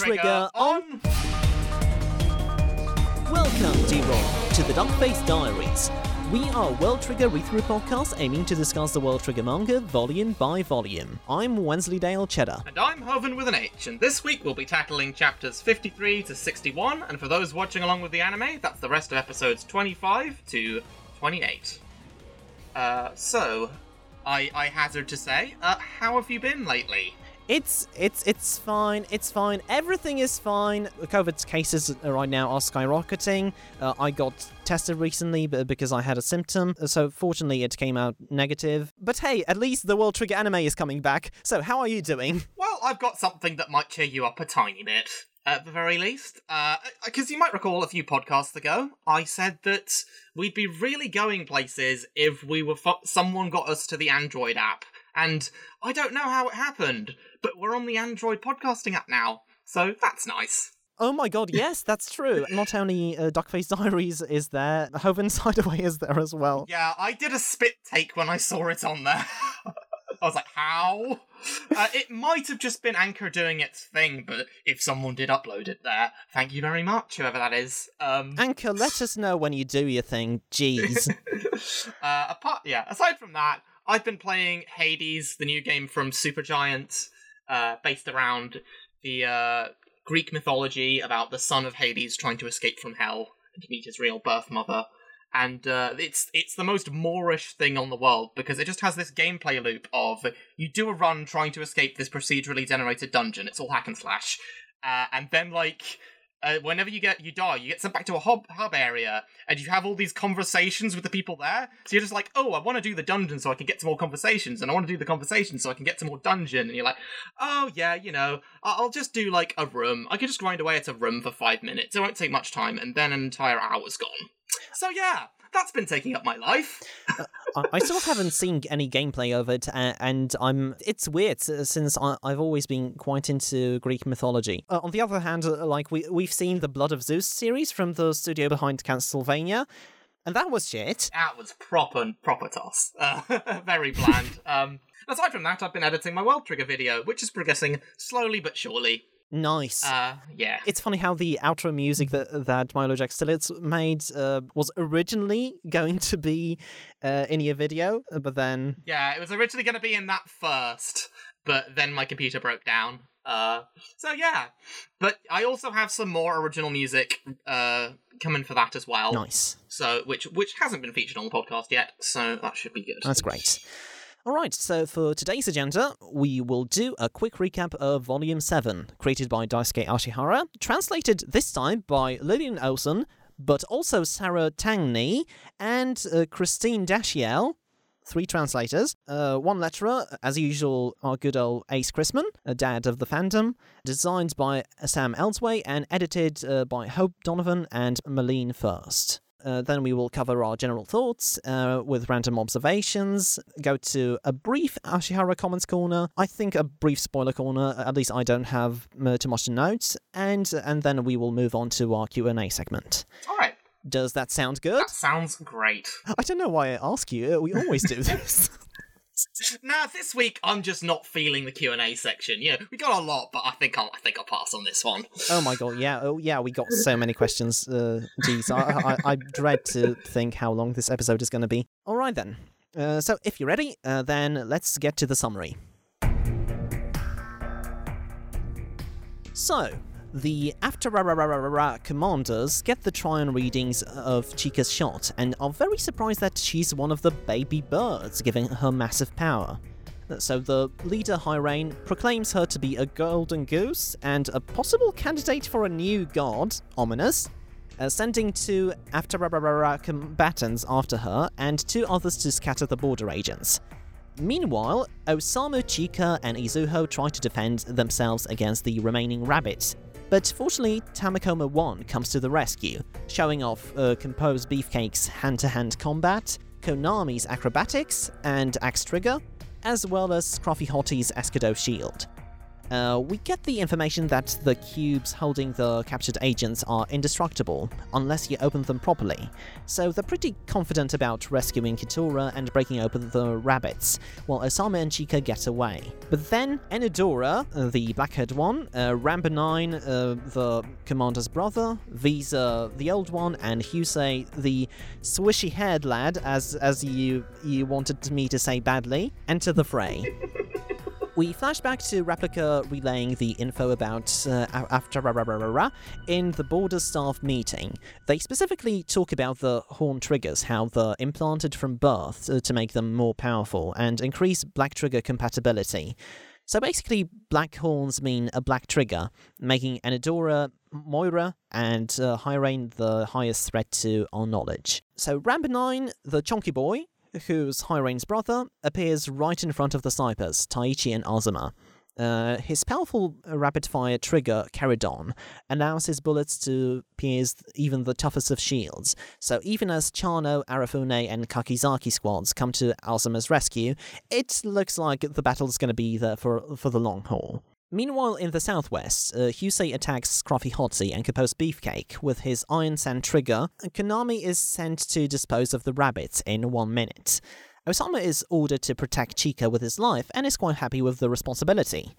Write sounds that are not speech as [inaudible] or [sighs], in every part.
Trigger on. Welcome, D-Roll, to the Dark Face Diaries. We are World Trigger read-through podcast aiming to discuss the World Trigger manga volume by volume. I'm Wensleydale Cheddar. And I'm Hoven with an H, and this week we'll be tackling chapters 53 to 61, and for those watching along with the anime, that's the rest of episodes 25 to 28. Uh, so, I, I hazard to say, uh, how have you been lately? It's it's it's fine. It's fine. Everything is fine. The COVID cases right now are skyrocketing. Uh, I got tested recently because I had a symptom, so fortunately it came out negative. But hey, at least the World Trigger anime is coming back. So how are you doing? [laughs] Well, I've got something that might cheer you up a tiny bit, at the very least. Because you might recall a few podcasts ago, I said that we'd be really going places if we were fo- someone got us to the Android app. And I don't know how it happened, but we're on the Android podcasting app now, so that's nice. Oh my god, yes, that's true. Not only uh, Duckface Diaries is there, Hoven Sideaway is there as well. Yeah, I did a spit take when I saw it on there. [laughs] I was like, how? Uh, it might have just been Anchor doing its thing, but if someone did upload it there, thank you very much, whoever that is. Um, Anchor, let us know when you do your thing. Jeez. [laughs] uh, apart, yeah. Aside from that, I've been playing Hades, the new game from Supergiant, uh, based around the uh, Greek mythology about the son of Hades trying to escape from hell and meet his real birth mother. And uh, it's it's the most Moorish thing on the world because it just has this gameplay loop of you do a run trying to escape this procedurally generated dungeon. It's all hack and slash, uh, and then like uh, whenever you get you die, you get sent back to a hub hub area, and you have all these conversations with the people there. So you're just like, oh, I want to do the dungeon so I can get some more conversations, and I want to do the conversations so I can get some more dungeon. And you're like, oh yeah, you know, I'll just do like a room. I can just grind away at a room for five minutes. It won't take much time, and then an entire hour's gone. So yeah, that's been taking up my life. I, still haven't seen any gameplay of it, and I'm. It's weird since I've always been quite into Greek mythology. Uh, on the other hand, uh, like we we've seen the Blood of Zeus series from the studio behind Castlevania, and that was shit. That was proper proper toss. [laughs] Uh, very bland. [laughs] um, aside from that, I've been editing my World Trigger video, which is progressing slowly but surely. Nice. Uh, yeah. it's funny how the outro music that that Milo Jack Stillitz made uh, was originally going to be uh, in your video, but then Yeah, it was originally going to be in that first, but then my computer broke down. Uh, so yeah, but I also have some more original music uh coming for that as well. nice. So which which hasn't been featured on the podcast yet, so that should be good. That's great. All right, so for today's agenda, we will do a quick recap of Volume 7, created by Daisuke Ashihara, translated this time by Lillian Olsen, but also Sarah Tangney and uh, Christine Dashiell, three translators, uh, one letterer, as usual, our good old Ace Christman, a dad of the fandom, designed by Sam Elzway and edited uh, by Hope Donovan and Marlene First. Uh, then we will cover our general thoughts uh, with random observations, go to a brief Ashihara Comments Corner, I think a brief spoiler corner, at least I don't have uh, too much to note, and, and then we will move on to our Q&A segment. All right, Does that sound good? that sounds great. I don't know why I ask you, uh, we always do [laughs] this. Nah, this week I'm just not feeling the Q and A section. Yeah, we got a lot, but I think I'll I think I'll pass on this one. Oh my god, yeah, oh yeah, we got so many questions. Uh, geez, I, I, I dread to think how long this episode is going to be. All right then. Uh, so if you're ready, uh, then let's get to the summary. So, the After commanders get the Trion readings of Chika's shot and are very surprised that she's one of the baby birds, giving her massive power. So the leader, Hyrein, proclaims her to be a golden goose and a possible candidate for a new god, Ominous, uh, sending two After combatants after her and two others to scatter the border agents. Meanwhile, Osamu, Chika, and Izuho try to defend themselves against the remaining rabbits. But fortunately, Tamakoma 1 comes to the rescue, showing off uh, Composed Beefcake's hand to hand combat, Konami's acrobatics and axe trigger, as well as Scruffy Hottie's Escudo shield. Uh, we get the information that the cubes holding the captured agents are indestructible unless you open them properly. So they're pretty confident about rescuing Kitora and breaking open the rabbits, while Osamu and Chika get away. But then Enedora, uh, the black-haired one, uh, 9, uh, the commander's brother, Viza, the old one, and Hyuse, the swishy-haired lad, as as you you wanted me to say badly, enter the fray. [laughs] We flash back to Replica relaying the info about uh, after in the border staff meeting. They specifically talk about the horn triggers, how they're implanted from birth uh, to make them more powerful and increase black trigger compatibility. So basically, black horns mean a black trigger, making Enedora, Moira, and uh, Hyrein the highest threat to our knowledge. So 9, the chonky boy, who's Hyrein's brother, appears right in front of the snipers, Taichi and Azuma. Uh, his powerful rapid-fire trigger, Caridon, allows his bullets to pierce even the toughest of shields. So even as Chano, Arafune, and Kakizaki squads come to Azuma's rescue, it looks like the battle's going to be there for for the long haul. Meanwhile, in the southwest, uh, Hyuse attacks Scruffy Hottie and Kapo's Beefcake with his Iron Sand trigger, Konami is sent to dispose of the rabbits in one minute. Osamu is ordered to protect Chika with his life and is quite happy with the responsibility.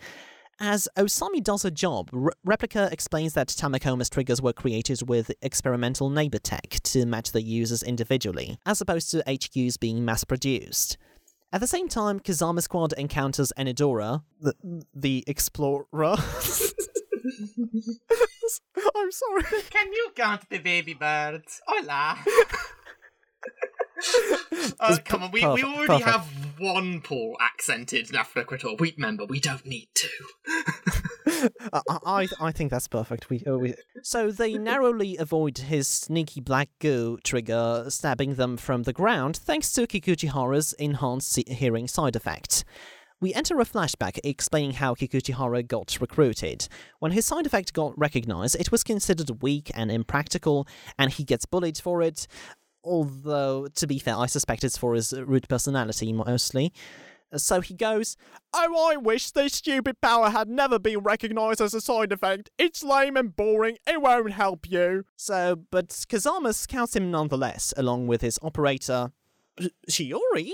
As Osamu does a job, Re- Replica explains that Tamakoma's triggers were created with experimental neighbor tech to match the users individually, as opposed to HQs being mass produced. At the same time, Kazama Squad encounters Enedora, the, the explorer. [laughs] I'm sorry. Can you count the baby birds? Hola. uh, [laughs] come on, we, we already perfect. have one Paul accented Nafrequitor. We remember we don't need two. [laughs] uh, I I think that's perfect. We, uh, we so they narrowly avoid his sneaky black goo trigger stabbing them from the ground, thanks to Kikuchihara's enhanced hearing side effect. We enter a flashback explaining how Kikuchihara got recruited. When his side effect got recognized, it was considered weak and impractical, and he gets bullied for it. Although, to be fair, I suspect it's for his rude personality mostly. So he goes, Oh, I wish this stupid power had never been recognized as a side effect. It's lame and boring. It won't help you. So, but Kazama scouts him nonetheless, along with his operator, Shiori?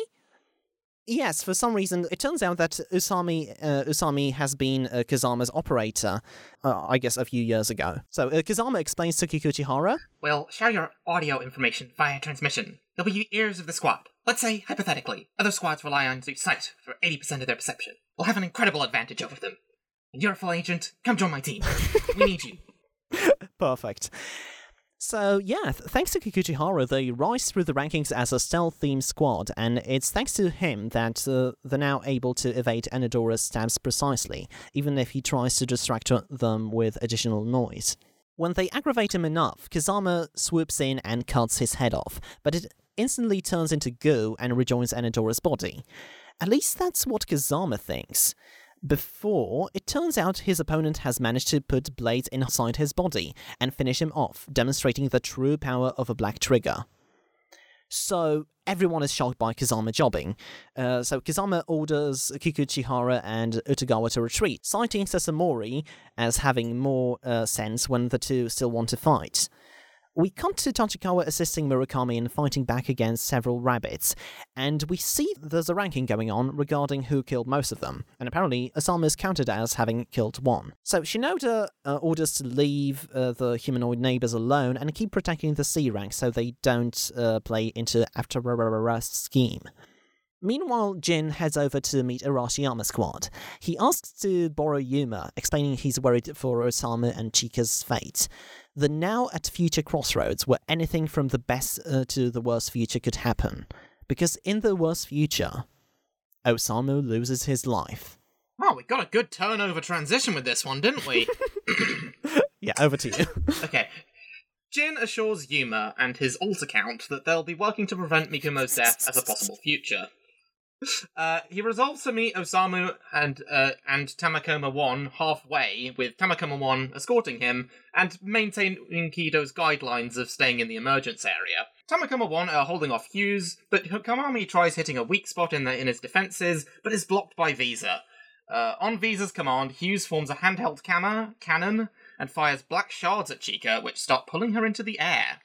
Yes, for some reason, it turns out that Usami uh, Usami has been uh, Kazama's operator, uh, I guess, a few years ago. So uh, Kazama explains to Kikuchihara. We'll share your audio information via transmission. They'll be the ears of the squad. Let's say, hypothetically, other squads rely on sight for 80% of their perception. We'll have an incredible advantage over them. And you're a full agent. Come join my team. we need you. [laughs] Perfect. So yeah, th- thanks to Kikuchihara, they rise through the rankings as a stealth-themed squad, and it's thanks to him that uh, they're now able to evade Enedora's stabs precisely, even if he tries to distract them with additional noise. When they aggravate him enough, Kazama swoops in and cuts his head off, but it instantly turns into goo and rejoins Enedora's body. At least that's what Kazama thinks before, it turns out his opponent has managed to put blades inside his body and finish him off, demonstrating the true power of a black trigger. So everyone is shocked by Kazama jobbing. Uh, so Kazama orders Kikuchihara and Utagawa to retreat, citing Sasamori as having more uh, sense when the two still want to fight. We cut to Tachikawa assisting Murakami in fighting back against several rabbits, and we see there's a ranking going on regarding who killed most of them, and apparently Osamu is counted as having killed one. So Shinoda uh, orders to leave uh, the humanoid neighbors alone and keep protecting the C rank so they don't uh, play into After scheme. Meanwhile, Jin heads over to meet Arashiyama squad. He asks to borrow Yuma, explaining he's worried for Osamu and Chika's fate the now at future crossroads where anything from the best uh, to the worst future could happen. Because in the worst future, Osamu loses his life. Oh, we got a good turnover transition with this one, didn't we? [laughs] [laughs] yeah, over to you. [laughs] okay. Jin assures Yuma and his alt account that they'll be working to prevent Mikumo's death as a possible future. [laughs] Uh, he resolves to meet Osamu and uh, and Tamakoma One halfway, with Tamakoma One escorting him and maintaining Kido's guidelines of staying in the emergence area. Tamakoma One are holding off Hyuse, but Konami tries hitting a weak spot in the, in his defenses, but is blocked by Viza. Uh, on Viza's command, Hyuse forms a handheld camera, cannon and fires black shards at Chika, which start pulling her into the air.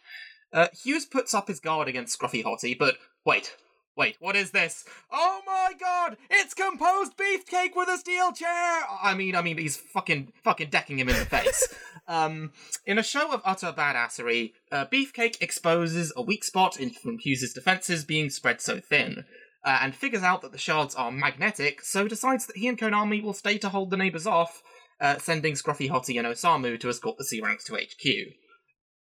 Uh, Hyuse puts up his guard against Scruffy Hottie, but wait, wait, what is this? Oh my god, it's composed beefcake with a steel chair! I mean, I mean, he's fucking, fucking decking him in the face. [laughs] um, in a show of utter badassery, uh, Beefcake exposes a weak spot in from Hyuse' defenses being spread so thin. Uh, and figures out that the shards are magnetic, so decides that he and Konami will stay to hold the neighbors off, uh, sending Scruffy Hottie and Osamu to escort the C ranks to HQ.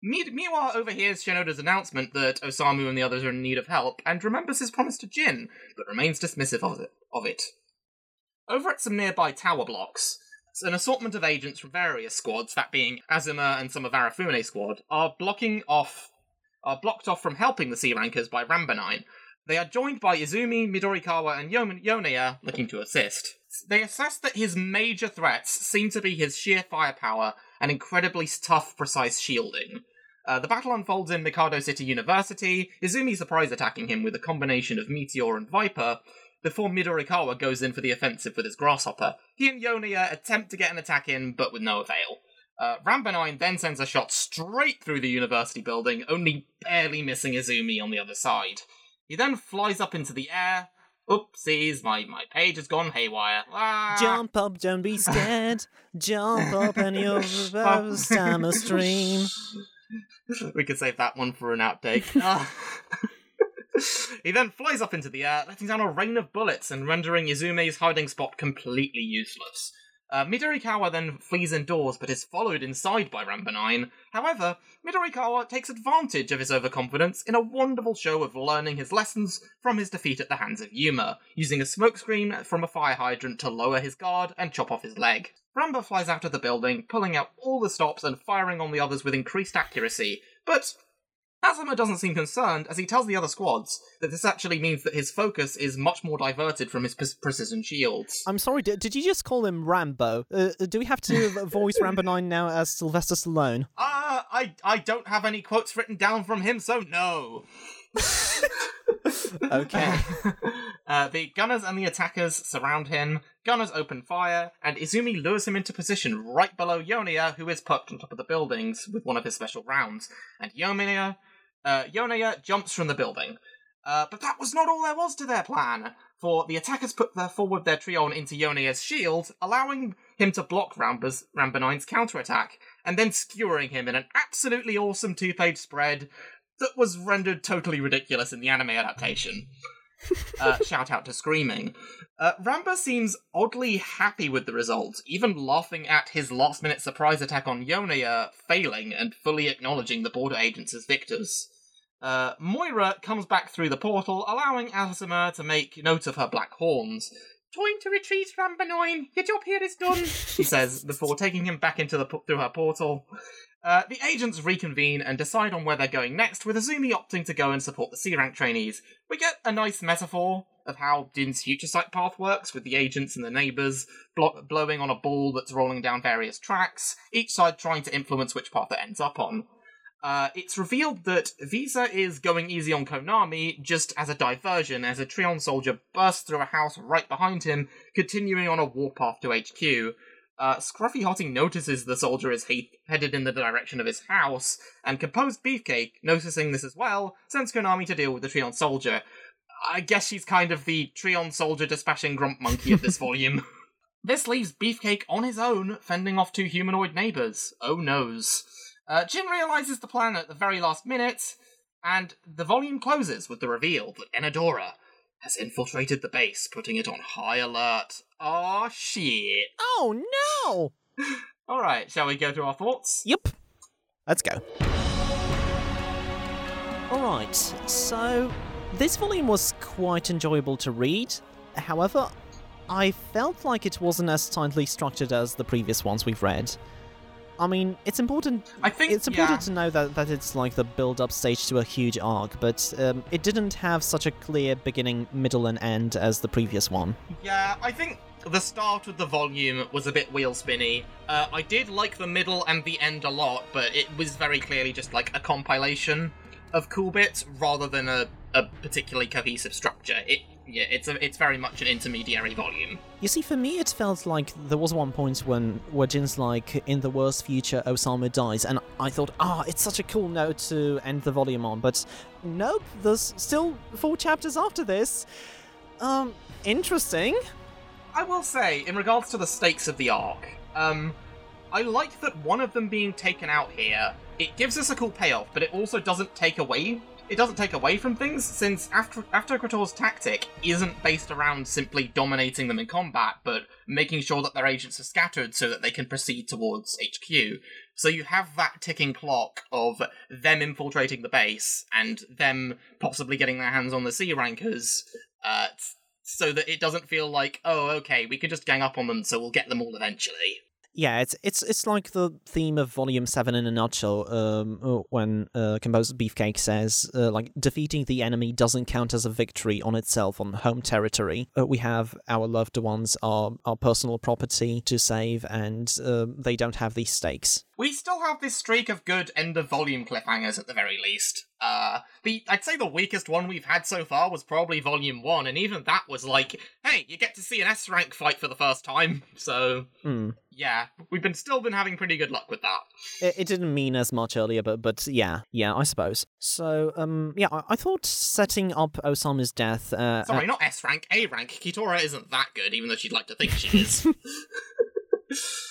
Me- Miwa overhears Shinoda's announcement that Osamu and the others are in need of help and remembers his promise to Jin, but remains dismissive of it. Of it. Over at some nearby tower blocks, an assortment of agents from various squads, that being Azuma and some of Arafune's squad, are blocking off, are blocked off from helping the Sea rankers by Rambanine. They are joined by Izumi, Midorikawa, and Yon- Yoneya looking to assist. They assess that his major threats seem to be his sheer firepower and incredibly tough, precise shielding. Uh, the battle unfolds in Mikado City University, Izumi surprise attacking him with a combination of Meteor and Viper, before Midorikawa goes in for the offensive with his Grasshopper. He and Yoneya attempt to get an attack in, but with no avail. Uh, Rambanine then sends a shot straight through the university building, only barely missing Izumi on the other side. He then flies up into the air. Oopsies, my, my page has gone haywire. Ah. Jump up, don't be scared. [laughs] Jump up and you'll [laughs] stammer stream. [laughs] we could save that one for an outtake. [laughs] Ah. [laughs] he then flies up into the air, letting down a rain of bullets and rendering Izumi's hiding spot completely useless. Uh, Midorikawa then flees indoors but is followed inside by Rambanine. However, Midorikawa takes advantage of his overconfidence in a wonderful show of learning his lessons from his defeat at the hands of Yuma, using a smokescreen from a fire hydrant to lower his guard and chop off his leg. Ramba flies out of the building, pulling out all the stops and firing on the others with increased accuracy, but Azuma doesn't seem concerned as he tells the other squads that this actually means that his focus is much more diverted from his pre- precision shields. I'm sorry, did, did you just call him Rambo? Uh, do we have to [laughs] voice Rambo 9 now as Sylvester Stallone? Uh, I, I don't have any quotes written down from him, so no. [laughs] Okay. [laughs] uh, the gunners and the attackers surround him. Gunners open fire, and Izumi lures him into position right below Yoneya, who is perched on top of the buildings with one of his special rounds. And Yoneya, uh, Yoneya jumps from the building. Uh, but that was not all there was to their plan, for the attackers put their forward their Trion into Yoneya's shield, allowing him to block Ramba's, Rambanine's counterattack, and then skewering him in an absolutely awesome two-page spread that was rendered totally ridiculous in the anime adaptation. [laughs] uh, shout out to Screaming. Uh, Ramba seems oddly happy with the result, even laughing at his last minute surprise attack on Yoneya failing and fully acknowledging the border agents as victors. Uh, Moira comes back through the portal, allowing Azuma to make note of her black horns. Time to retreat, Rambanoin. Your job here is done, she says, [laughs] before taking him back into the through her portal. Uh, the agents reconvene and decide on where they're going next, with Azumi opting to go and support the C rank trainees. We get a nice metaphor of how Jin's future sight path works, with the agents and the neighbours blo- blowing on a ball that's rolling down various tracks, each side trying to influence which path it ends up on. Uh, it's revealed that Viza is going easy on Konami just as a diversion, as a Trion soldier bursts through a house right behind him, continuing on a warpath to HQ. Uh, Scruffy Hottie notices the soldier is he- headed in the direction of his house, and Composed Beefcake, noticing this as well, sends Konami to deal with the Trion soldier. I guess she's kind of the Trion soldier dispatching Grump Monkey of this [laughs] volume. [laughs] This leaves Beefcake on his own, fending off two humanoid neighbours. Oh noes. Uh, Jin realizes the plan at the very last minute, and the volume closes with the reveal that Enedora has infiltrated the base, putting it on high alert. Aw, shit. Oh no! [laughs] Alright, shall we go through our thoughts? Yep. Let's go. Alright, so this volume was quite enjoyable to read. However, I felt like it wasn't as tightly structured as the previous ones we've read. I mean, it's important. I think It's important yeah. to know that, that it's like the build-up stage to a huge arc, but um, it didn't have such a clear beginning, middle, and end as the previous one. Yeah, I think the start of the volume was a bit wheel spinny. Uh, I did like the middle and the end a lot, but it was very clearly just like a compilation of cool bits rather than a, a particularly cohesive structure. It yeah, it's a, it's very much an intermediary volume. You see, for me, it felt like there was one point when where Jin's like, in the worst future, Osamu dies, and I thought, ah, it's such a cool note to end the volume on, but nope, there's still four chapters after this. Um, interesting. I will say, in regards to the stakes of the arc, um, I like that one of them being taken out here. It gives us a cool payoff, but it also doesn't take away. It doesn't take away from things, since after Aftokrator's tactic isn't based around simply dominating them in combat, but making sure that their agents are scattered so that they can proceed towards HQ. So you have that ticking clock of them infiltrating the base and them possibly getting their hands on the C rankers, uh, so that it doesn't feel like, oh, okay, we could just gang up on them, so we'll get them all eventually. Yeah, it's it's it's like the theme of Volume Seven in a nutshell. Um, uh, when uh, Composer Beefcake says, uh, like, defeating the enemy doesn't count as a victory on itself on home territory. Uh, we have our loved ones, our our personal property to save, and uh, they don't have these stakes. We still have this streak of good end of volume cliffhangers at the very least. Uh, the I'd say the weakest one we've had so far was probably volume one, and even that was like, hey, you get to see an S rank fight for the first time. [laughs] So Hmm. yeah, we've been still been having pretty good luck with that. It, it didn't mean as much earlier, but but yeah, yeah, I suppose. So um, yeah, I, I thought setting up Osamu's death. Uh, Sorry, not S rank, A rank. Kitora isn't that good, even though she'd like to think she is. [laughs] [laughs]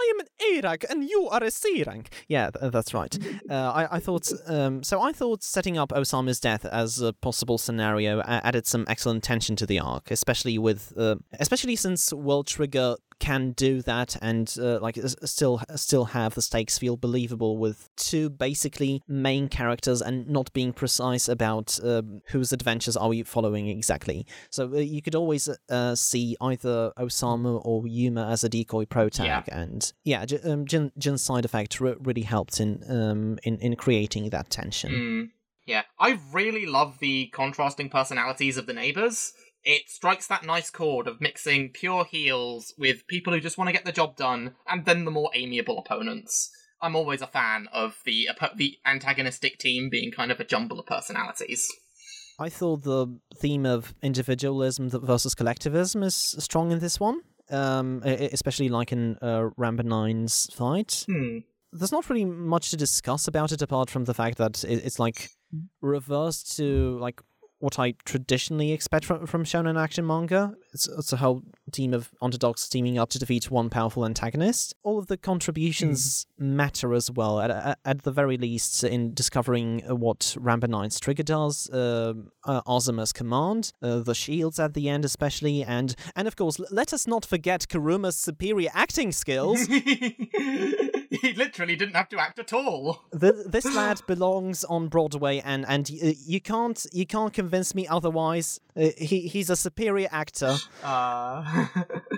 I am an A rank and you are a C rank. Yeah, th- that's right. [laughs] Uh, I, I thought um, so. I thought setting up Osamu's death as a possible scenario a- added some excellent tension to the arc, especially with, uh, especially since World Trigger can do that and uh, like still still have the stakes feel believable with two basically main characters and not being precise about um, whose adventures are we following exactly. So uh, you could always uh, see either Osamu or Yuma as a decoy pro tag, Yeah. and yeah, J- um, Jin, Jin's side effect re- really helped in um in in creating that tension. Mm, yeah, I really love the contrasting personalities of the neighbors. It strikes that nice chord of mixing pure heels with people who just want to get the job done, and then the more amiable opponents. I'm always a fan of the the antagonistic team being kind of a jumble of personalities. I thought the theme of individualism versus collectivism is strong in this one. Um, especially like in uh, Rambo 9's fight. Hmm. there's not really much to discuss about it apart from the fact that it's like reversed to like what I traditionally expect from from shonen action manga. It's, it's a whole team of underdogs teaming up to defeat one powerful antagonist. All of the contributions matter as well. At, at, at the very least, in discovering uh, what Rambo 9's trigger does, um uh, Azuma's command, uh, the shields at the end especially, and and of course, l- let us not forget Karuma's superior acting skills. [laughs] he literally didn't have to act at all. Th this lad belongs on Broadway, and and y- you can't you can't convince me otherwise. Uh, he he's a superior actor. Uh,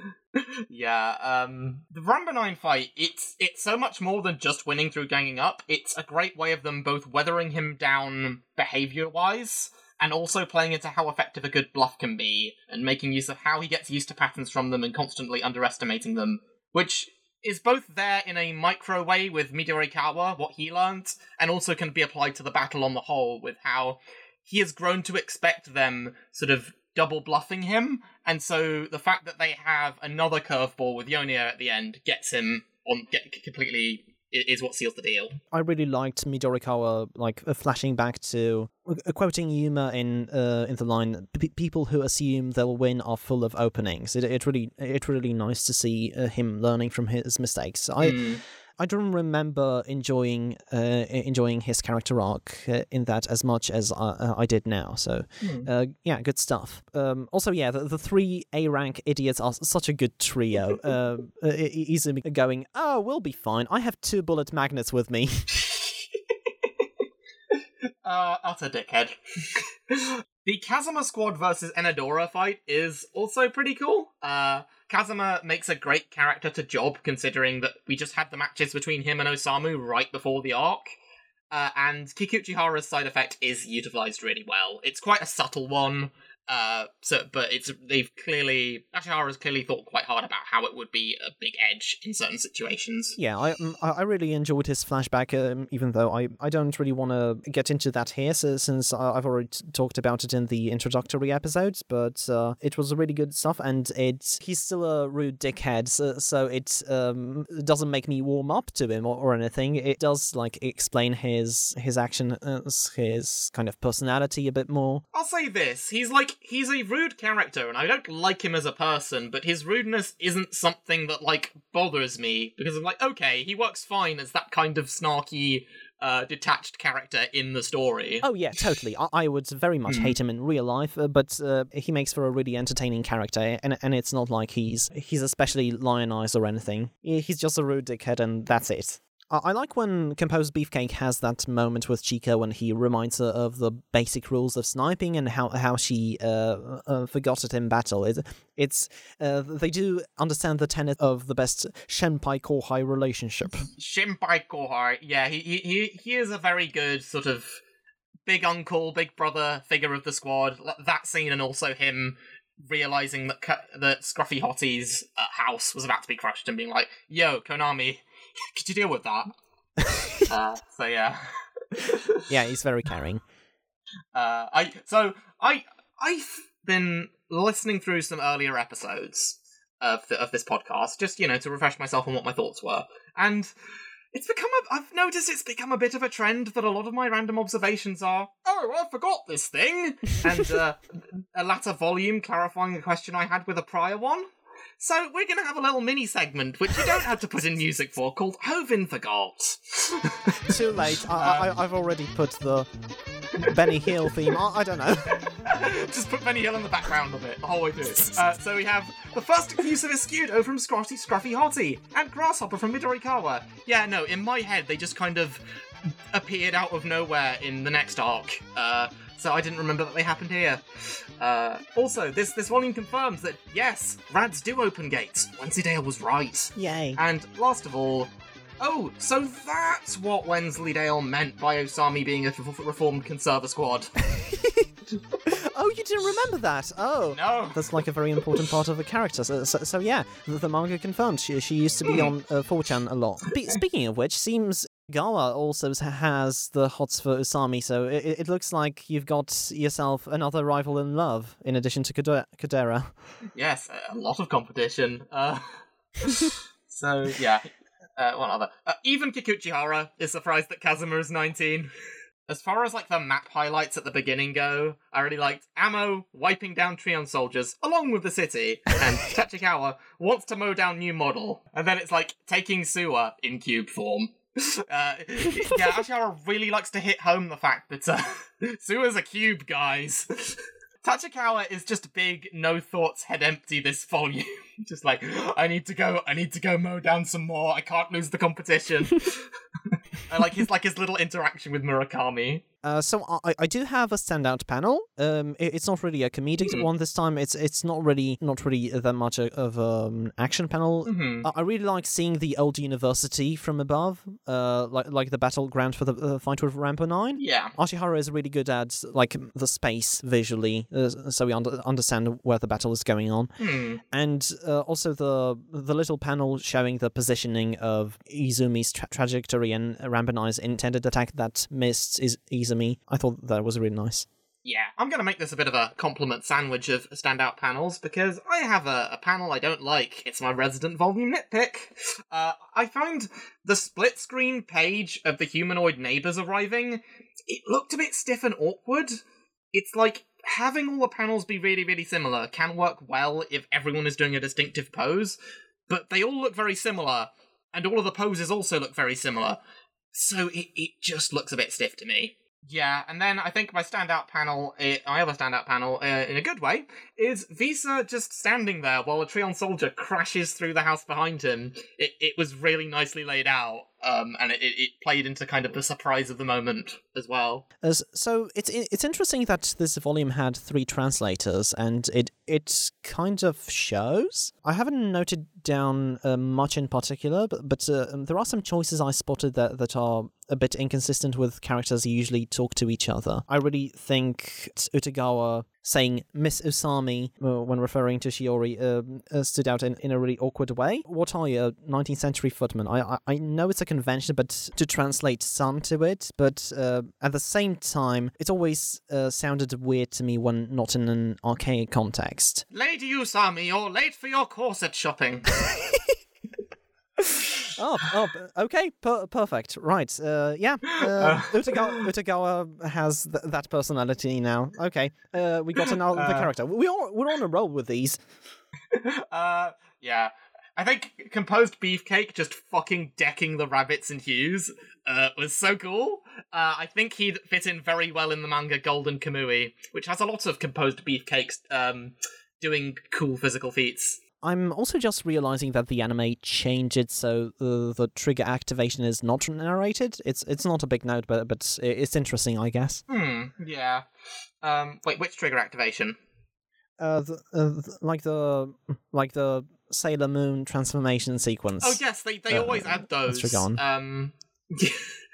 [laughs] yeah, um, the 9 fight, it's, it's so much more than just winning through ganging up. It's a great way of them both weathering him down behavior-wise, and also playing into how effective a good bluff can be, and making use of how he gets used to patterns from them and constantly underestimating them, which is both there in a micro way with Midorikawa, what he learned, and also can be applied to the battle on the whole with how he has grown to expect them sort of double bluffing him, and so the fact that they have another curveball with Yoneya at the end gets him on get completely is what seals the deal. I really liked Midorikawa like uh, flashing back to uh, quoting Yuma in uh, in the line "People who assume they'll win are full of openings." It it really it really nice to see uh, him learning from his mistakes. I. Mm. I don't remember enjoying uh, enjoying his character arc uh, in that as much as I, uh, I did now. So, uh, yeah, good stuff. Um, also, yeah, the, the three A rank idiots are such a good trio. [laughs] um, uh, easily going, oh, we'll be fine. I have two bullet magnets with me. [laughs] uh, utter dickhead. [laughs] the Kazama squad versus Enedora fight is also pretty cool. Uh, Kazama makes a great character to job considering that we just had the matches between him and Osamu right before the arc. Uh, and Kikuchihara's side effect is utilized really well. It's quite a subtle one, Uh, so, but it's they've clearly Ashihara's clearly thought quite hard about how it would be a big edge in certain situations. Yeah, I um, I really enjoyed his flashback, um, even though I, I don't really want to get into that here so, since I've already t- talked about it in the introductory episodes. But uh, it was really good stuff, and it he's still a rude dickhead, so, so it um, doesn't make me warm up to him or, or anything. It does like explain his his action, his kind of personality a bit more. I'll say this: he's like he's a rude character, and I don't like him as a person. But his rudeness isn't something that like bothers me because I'm like, okay, he works fine as that kind of snarky, uh, detached character in the story. Oh yeah, totally. I, I would very much Hmm. hate him in real life, uh, but uh, he makes for a really entertaining character, and and it's not like he's he's especially lionized or anything. He's just a rude dickhead, and that's it. I like when Composed Beefcake has that moment with Chika when he reminds her of the basic rules of sniping and how how she uh, uh, forgot it in battle. It, it's uh, they do understand the tenet of the best Shenpai Kohai relationship. Shinpai Kohai, yeah, he, he he is a very good sort of big uncle, big brother figure of the squad. That scene, and also him realizing that that Scruffy Hottie's uh, house was about to be crushed, and being like, "Yo, Konami, could you deal with that?" [laughs] uh, so yeah, [laughs] yeah, he's very caring. uh, I so I I've been listening through some earlier episodes of the, of this podcast, just you know to refresh myself on what my thoughts were, and it's become a. I've noticed it's become a bit of a trend that a lot of my random observations are, oh, I forgot this thing, and [laughs] uh, a latter volume clarifying a question I had with a prior one. So we're gonna have a little mini segment, which you don't have to put in music for, called Hoven Forgot. [laughs] Too late. I, I, I've already put the Benny Hill theme. I, I don't know. [laughs] Just put Benny Hill in the background of it the whole way through. Uh, so we have the first use of Escudo from Scrotty Scruffy Hottie and Grasshopper from Midorikawa. Yeah, no, in my head they just kind of appeared out of nowhere in the next arc. Uh, so I didn't remember that they happened here. Uh, also, this this volume confirms that yes, Rads do open gates. Wensleydale was right. Yay. And last of all, oh, so that's what Wensleydale meant by Osami being a reformed conserva squad. [laughs] Oh, you didn't remember that? Oh. No. That's like a very important part of the character. So, so, so yeah, the, the manga confirmed. She, she used to be on uh, 4chan a lot. Be- speaking of which, seems Gawa also has the hots for Usami, so it, it looks like you've got yourself another rival in love, in addition to Kade- Kadera. Yes, a lot of competition. Uh, [laughs] so yeah, uh, one other. Uh, even Kikuchihara is surprised that Kazama is 19. As far as like the map highlights at the beginning go, I really liked Ammo wiping down Trion soldiers along with the city, and Tachikawa wants to mow down new model, and then it's like taking Suwa in cube form. [laughs] Uh, yeah, Ashihara really likes to hit home the fact that uh, [laughs] Suwa's a cube, guys. [laughs] Tachikawa is just big, no thoughts, head empty this volume. just like, I need to go, I need to go mow down some more, I can't lose the competition. I like his like his little interaction with Murakami. Uh, so I, I do have a standout panel. Um, it, it's not really a comedic Mhm. one this time. It's it's not really not really that much a, of an action panel. hmm I I really like seeing the old university from above, uh, like like the battleground for the uh, fight with Rampo Nine. Yeah. Ashihara is really good at like the space visually, uh, so we under- understand where the battle is going on, Hmm. and uh, also the the little panel showing the positioning of Izumi's tra- trajectory and Rampo Nine's intended attack that missed is Izumi. I thought that was really nice. Yeah, I'm going to make this a bit of a compliment sandwich of standout panels because I have a, a panel I don't like. It's my resident volume nitpick. Uh, I found the split screen page of the humanoid neighbors arriving, it looked a bit stiff and awkward. It's like having all the panels be really, really similar can work well if everyone is doing a distinctive pose, but they all look very similar, and all of the poses also look very similar. So it, it just looks a bit stiff to me. Yeah, and then I think my standout panel, eh, my other standout panel, uh, in a good way, is Viza just standing there while a Trion soldier crashes through the house behind him. It, it was really nicely laid out, um, and it, it played into kind of the surprise of the moment as well. As, so it's it's interesting that this volume had three translators, and it it kind of shows. I haven't noted down uh, much in particular, but but uh, there are some choices I spotted that that are a bit inconsistent with characters who usually talk to each other. I really think Utagawa saying Miss Usami uh, when referring to Shiori um, uh, stood out in, in a really awkward way. What are you, 19th century footman? I, I, I know it's a convention, but to translate some to it, but uh, at the same time, it always uh, sounded weird to me when not in an archaic context. Lady Usami, you're late for your corset shopping. [laughs] oh, oh, okay, per- perfect. Right, uh, yeah. Uh, Utagawa, Utagawa [laughs] has th- that personality now. Okay, uh, we got another Uh. character. We all, we're on a roll with these. [laughs] uh, yeah. I think composed beefcake just fucking decking the rabbits and Hyuse uh, was so cool. Uh, I think he'd fit in very well in the manga Golden Kamui, which has a lot of composed beefcakes um, doing cool physical feats. I'm also just realizing that the anime changed it so uh, the trigger activation is not narrated. It's it's not a big note, but but it's interesting, I guess. Hmm. Yeah. Um. Wait. Which trigger activation? Uh, the, uh the, like the like the Sailor Moon transformation sequence. Oh yes, they they Uh, always add those. let's read on. Um.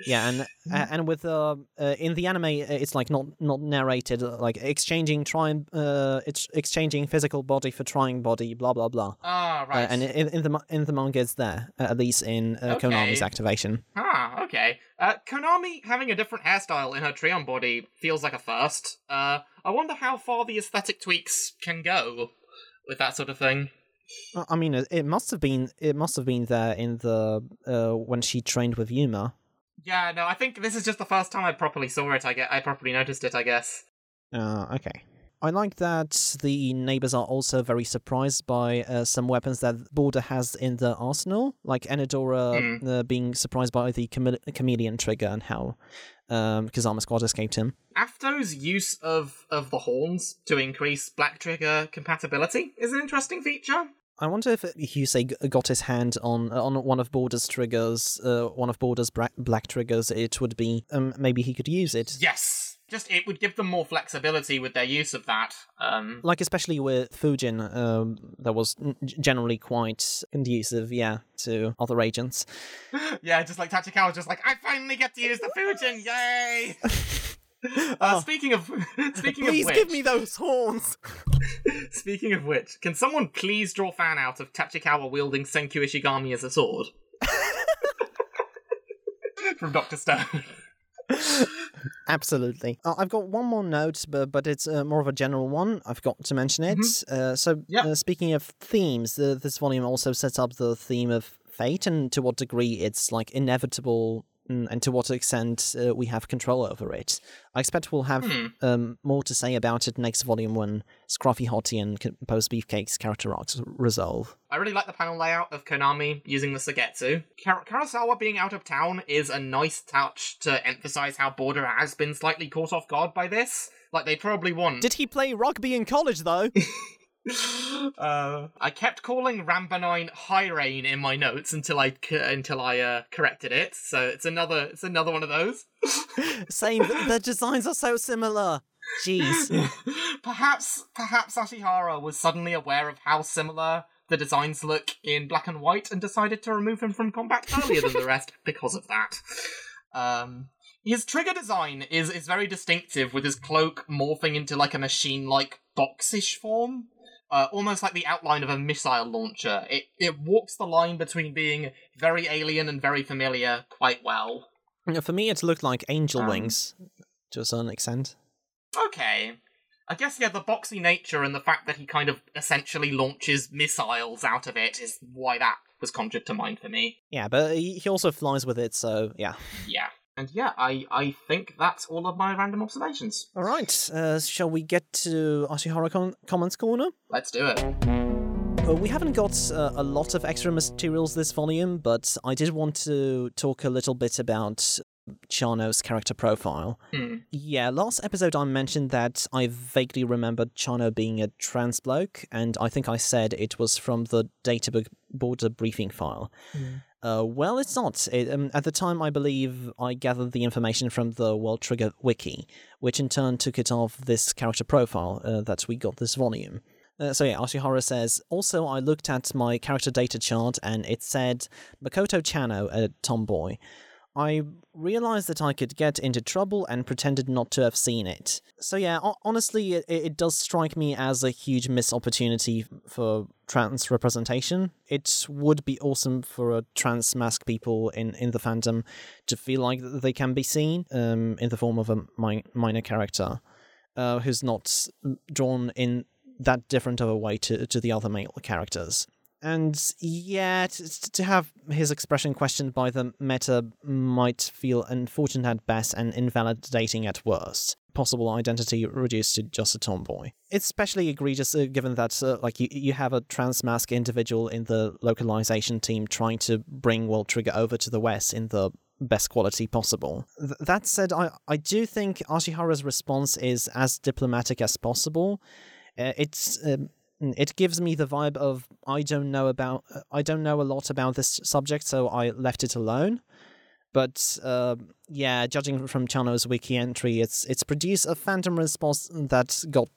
Yeah, and [laughs] uh, and with uh, uh, in the anime, uh, it's like not not narrated, uh, like exchanging Trion, uh, it's exchanging physical body for Trion body, blah blah blah. Ah, right. Uh, and in, in the in the manga, it's there uh, at least in uh, Okay. Konami's activation. Ah, okay. Uh, Konami having a different hairstyle in her Trion body feels like a first. Uh, I wonder how far the aesthetic tweaks can go with that sort of thing. I mean, it, it must have been it must have been there in the uh, when she trained with Yuma. Yeah, no, I think this is just the first time I properly saw it. I get, I properly noticed it. I guess. Uh, okay. I like that the neighbors are also very surprised by uh, some weapons that Border has in the arsenal, like Enedora uh, being surprised by the chame- chameleon trigger and how um, Kazama Squad escaped him. Afto's use of of the horns to increase Black Trigger compatibility is an interesting feature. I wonder if Hyuse got his hand on on one of Border's triggers, uh, one of Border's bra- black triggers. It would be um, maybe he could use it. Yes, just it would give them more flexibility with their use of that. Um, Like especially with Fujin, um, that was generally quite conducive, yeah, to other agents. [laughs] yeah, just like Tachikawa, just like I finally get to use the Fujin, yay! [laughs] [laughs] Uh, Oh. Speaking of [laughs] speaking Please of please give me those horns. [laughs] speaking of which, can someone please draw fan out of Tachikawa wielding Senku Ishigami as a sword from Doctor Stone? Absolutely. Uh, I've got one more note, but, but it's uh, more of a general one. I've got to mention it. Uh, so, Yeah. uh, speaking of themes, uh, this volume also sets up the theme of fate and to what degree it's like inevitable and to what extent uh, we have control over it. I expect we'll have Hmm. um, more to say about it next volume when Scruffy Hottie and Post Beefcake's character arcs resolve. I really like the panel layout of Konami using the Sogetsu. Kar- Karasawa being out of town is a nice touch to emphasize how Border has been slightly caught off guard by this. Like they probably want. Did he play rugby in college, though? [laughs] [laughs] uh, I kept calling Rambanine Hyrein in my notes until I until I uh, corrected it. So it's another it's another one of those. [laughs] Same. the, designs are so similar. Jeez. [laughs] perhaps perhaps Ashihara was suddenly aware of how similar the designs look in black and white and decided to remove him from combat earlier than the rest because of that. Um, his trigger design is is very distinctive, with his cloak morphing into like a machine-like boxish form, uh, almost like the outline of a missile launcher. It it walks the line between being very alien and very familiar quite well. Yeah, For me, it looked like angel Um, wings to a certain extent. Okay. I guess, yeah, the boxy nature and the fact that he kind of essentially launches missiles out of it is why that was conjured to mind for me. Yeah, but he also flies with it, so yeah. Yeah. And yeah, I, I think that's all of my random observations. All right, uh, shall we get to Ashihara com- Comments Corner? Let's do it. Uh, we haven't got uh, a lot of extra materials this volume, but I did want to talk a little bit about Chano's character profile. Hmm. Yeah, last episode I mentioned that I vaguely remembered Chano being a trans bloke, and I think I said it was from the Databook border briefing file. Uh, well, it's not. It, um, at the time, I believe I gathered the information from the World Trigger wiki, which in turn took it off this character profile uh, that we got this volume. Uh, so yeah, Ashihara says, also I looked at my character data chart and it said Makoto Chano, a tomboy. I realized that I could get into trouble and pretended not to have seen it. So yeah, honestly, it, it does strike me as a huge missed opportunity for trans representation. It would be awesome for trans mask people in, in the fandom to feel like they can be seen um, in the form of a mi- minor character uh, who's not drawn in that different of a way to, to the other male characters. And yeah, to, to have his expression questioned by the meta might feel unfortunate at best and invalidating at worst. Possible identity reduced to just a tomboy. It's especially egregious uh, given that, uh, like, you, you have a trans mask individual in the localization team trying to bring World Trigger over to the West in the best quality possible. Th- that said, I, I do think Ashihara's response is as diplomatic as possible. Uh, it's um, it gives me the vibe of I don't know about I don't know a lot about this subject, so I left it alone. But uh, yeah, judging from Chano's wiki entry, it's it's produced a phantom response that got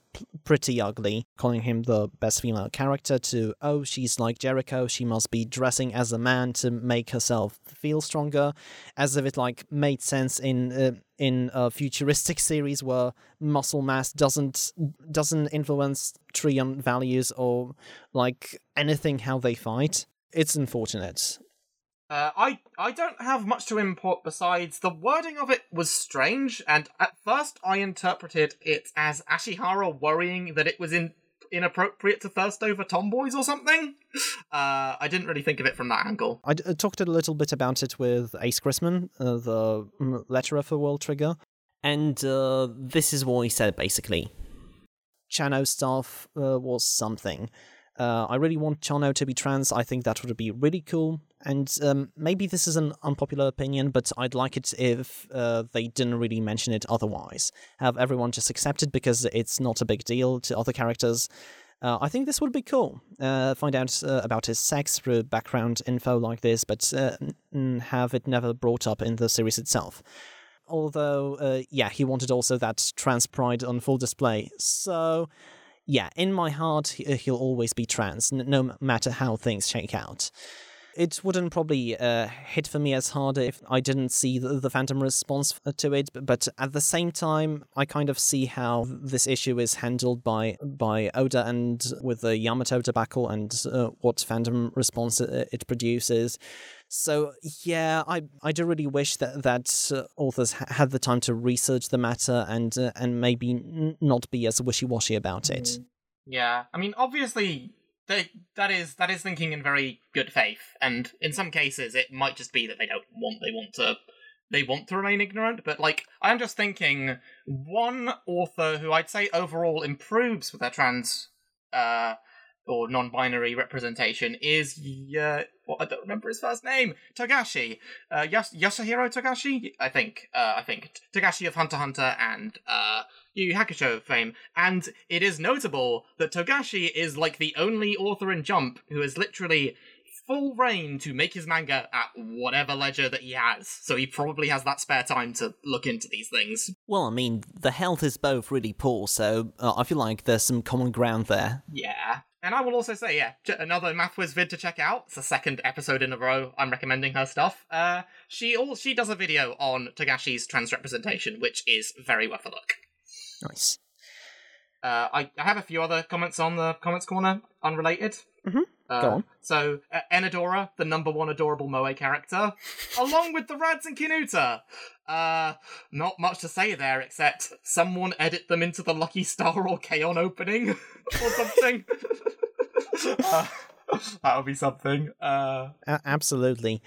pretty ugly, calling him the best female character to oh she's like Jericho, she must be dressing as a man to make herself feel stronger, as if it like made sense in uh, in a futuristic series where muscle mass doesn't doesn't influence Trion values or like anything how they fight. It's unfortunate. Uh, I I don't have much to import besides the wording of it was strange, and at first I interpreted it as Ashihara worrying that it was in inappropriate to thirst over tomboys or something. Uh, I didn't really think of it from that angle. I, d- I talked a little bit about it with Ace Christman, uh, the mm, letterer for World Trigger, and uh, this is what he said basically. Chano stuff uh, was something. Uh, I really want Chano to be trans. I think that would be really cool. And um, maybe this is an unpopular opinion, but I'd like it if uh, they didn't really mention it otherwise. Have everyone just accept it because it's not a big deal to other characters. Uh, I think this would be cool. Uh, find out uh, about his sex through background info like this, but uh, have it never brought up in the series itself. Although, uh, yeah, he wanted also that trans pride on full display. So, yeah, in my heart, he'll always be trans, no matter how things shake out it wouldn't probably uh, hit for me as hard if I didn't see the, the Phantom response to it. But at the same time, I kind of see how this issue is handled by by Oda and with the Yamato debacle and uh, what Phantom response it produces. So yeah, I I do really wish that that uh, authors ha- had the time to research the matter and uh, and maybe n- not be as wishy washy about it. Mm. Yeah, I mean, obviously they, that is that is thinking in very good faith, and in some cases it might just be that they don't want they want to they want to remain ignorant. But like I'm just thinking, one author who I'd say overall improves with their trans uh, or non-binary representation is uh, I don't remember his first name. Togashi, uh, Yas- Yasuhiro Togashi, I think. Uh, I think Togashi of Hunter Hunter and uh, Yu Hakusho fame. And it is notable that Togashi is like the only author in Jump who has literally full reign to make his manga at whatever ledger that he has. So he probably has that spare time to look into these things. Well, I mean, the health is both really poor, so uh, I feel like there's some common ground there. Yeah. And I will also say, yeah, another Mathwiz vid to check out. It's the second episode in a row I'm recommending her stuff. Uh, she all she does a video on Togashi's trans representation, which is very worth a look. Nice. Uh, I, I have a few other comments on the comments corner, unrelated. Mm-hmm. Uh, Go on. So, uh, Enedora, the number one adorable Moe character, [laughs] along with the Rads and Kinuta. Uh, not much to say there, except someone edit them into the Lucky Star or K-On opening [laughs] or something. [laughs] uh, that would be something. Uh, a- absolutely.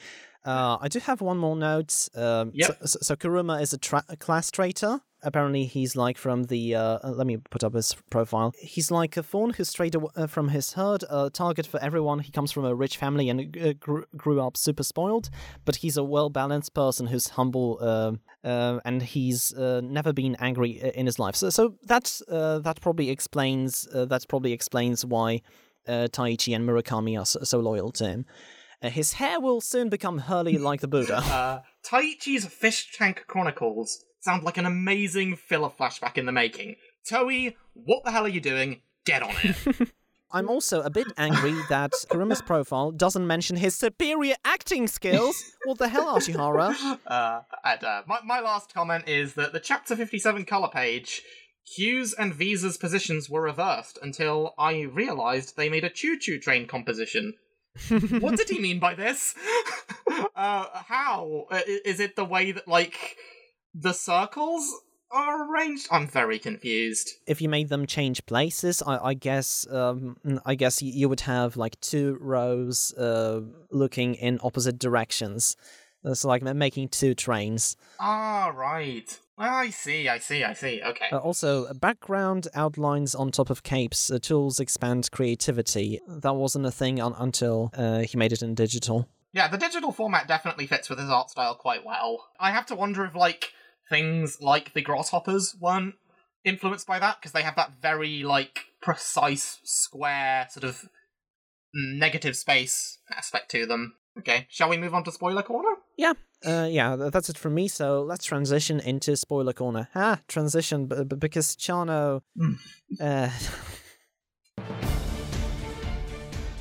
Uh, I do have one more note. Um, yep. so, so, Kuruma is a, tra- a class traitor. Apparently he's like from the uh, uh, let me put up his profile. He's like a fawn who strayed uh, from his herd a target for everyone. He comes from a rich family and uh, grew, grew up super spoiled but he's a well balanced person who's humble uh, uh, and he's never been angry in his life. So so that's that probably explains that probably explains why Taichi and Murakami are so, so loyal to him his hair will soon become hurly like the Buddha. [laughs] Taichi's Fish Tank Chronicles sound like an amazing filler flashback in the making. Toei, what the hell are you doing? Get on it. [laughs] I'm also a bit angry that Kuruma's profile doesn't mention his superior acting skills. What the hell, Ashihara? Uh, and uh, my, my last comment is that the Chapter 57 color page, Hyuse's and Viza's positions were reversed until I realized they made a choo choo train composition. What did he mean by this? [laughs] uh, how? Uh, Is it the way that, like, the circles are arranged? I'm very confused. If you made them change places, I, I guess um, I guess you would have like two rows uh, looking in opposite directions. It's like ma- making two trains. Ah, right. I see, I see, I see. Okay. Uh, also, background outlines on top of capes. Uh, tools expand creativity. That wasn't a thing un- until uh, he made it in digital. Yeah, the digital format definitely fits with his art style quite well. I have to wonder if, like, things like the Grasshoppers weren't influenced by that, because they have that very, like, precise, square, sort of negative space aspect to them. Okay, shall we move on to spoiler corner? Uh, yeah, that's it from me. So let's transition into spoiler corner. Ha! Transition, b- b- because Chano. Mm. uh... [laughs]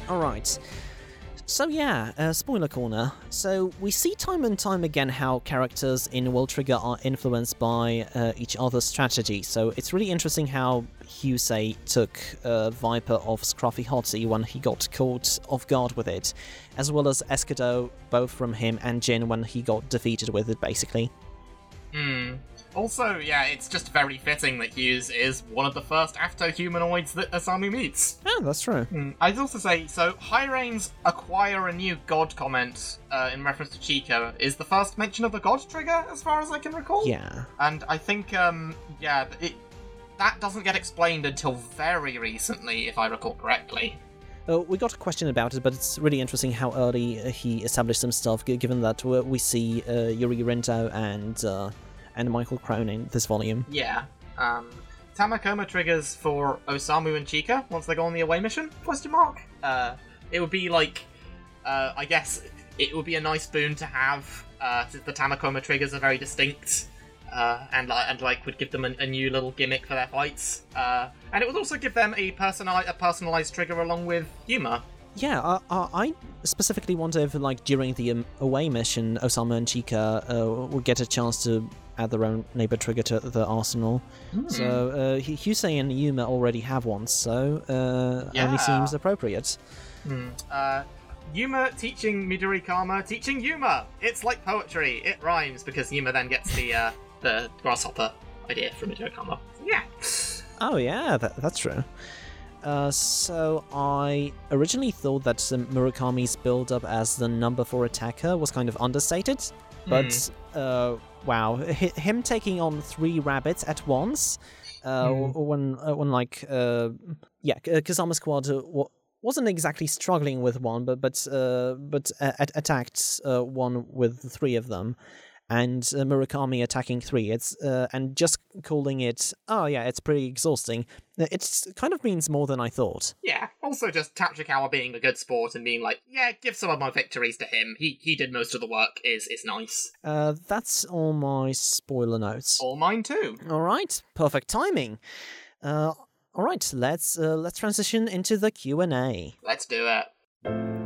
All right. So yeah, uh, spoiler corner. So we see time and time again how characters in World Trigger are influenced by uh, each other's strategy. So it's really interesting how Hyuse took uh, Viper off Scruffy Hottie when he got caught off guard with it, as well as Escudo, both from him and Jin when he got defeated with it, basically. Hmm. Also, yeah, it's just very fitting that Hyuse is one of the first after-humanoids that Osamu meets. Yeah, that's true. Mm. I'd also say so. Hyrein's acquire a new god comment uh, in reference to Chika is the first mention of the god trigger, as far as I can recall. Yeah. and I think um yeah it that doesn't get explained until very recently, if I recall correctly. Uh, we got a question about it, but it's really interesting how early uh, he established himself, given that we we see uh, Yuri Rento and uh, and Michael Crone in this volume. Yeah. Um, Tamakoma triggers for Osamu and Chika once they go on the away mission? Question mark. Uh, it would be like, uh, I guess it would be a nice boon to have. Uh, the Tamakoma triggers are very distinct, uh, and like and like would give them a, a new little gimmick for their fights. Uh, and it would also give them a personali- a personalized trigger along with Yuma. Yeah, uh, uh, I specifically wonder if, like, during the um, away mission, Osamu and Chika uh, will get a chance to add their own neighbor trigger to the arsenal. So uh, Hyuse and Yuma already have one, so uh, Yeah. only seems appropriate. Uh, Yuma teaching Midorikawa teaching Yuma. It's like poetry. It rhymes because Yuma then gets the uh, the grasshopper idea from Midorikawa. Yeah. Oh yeah, that, that's true. Uh, so I originally thought that Murakami's build-up as the number four attacker was kind of understated, but uh, wow, hi- him taking on three rabbits at once, uh, Hmm. when uh, when like uh, yeah, uh, Kazama Squad uh, wa- wasn't exactly struggling with one, but but uh, but uh, at- attacked uh, one with three of them. And uh, Murakami attacking three. It's uh, and just calling it. Oh yeah, it's pretty exhausting. It kind of means more than I thought. Yeah. Also, just Tachikawa being a good sport and being like, yeah, give some of my victories to him. He he did most of the work. Is is nice. Uh, that's all my spoiler notes. All mine too. All right, perfect timing. Uh, all right, let's uh, let's transition into the Q and A. Let's do it.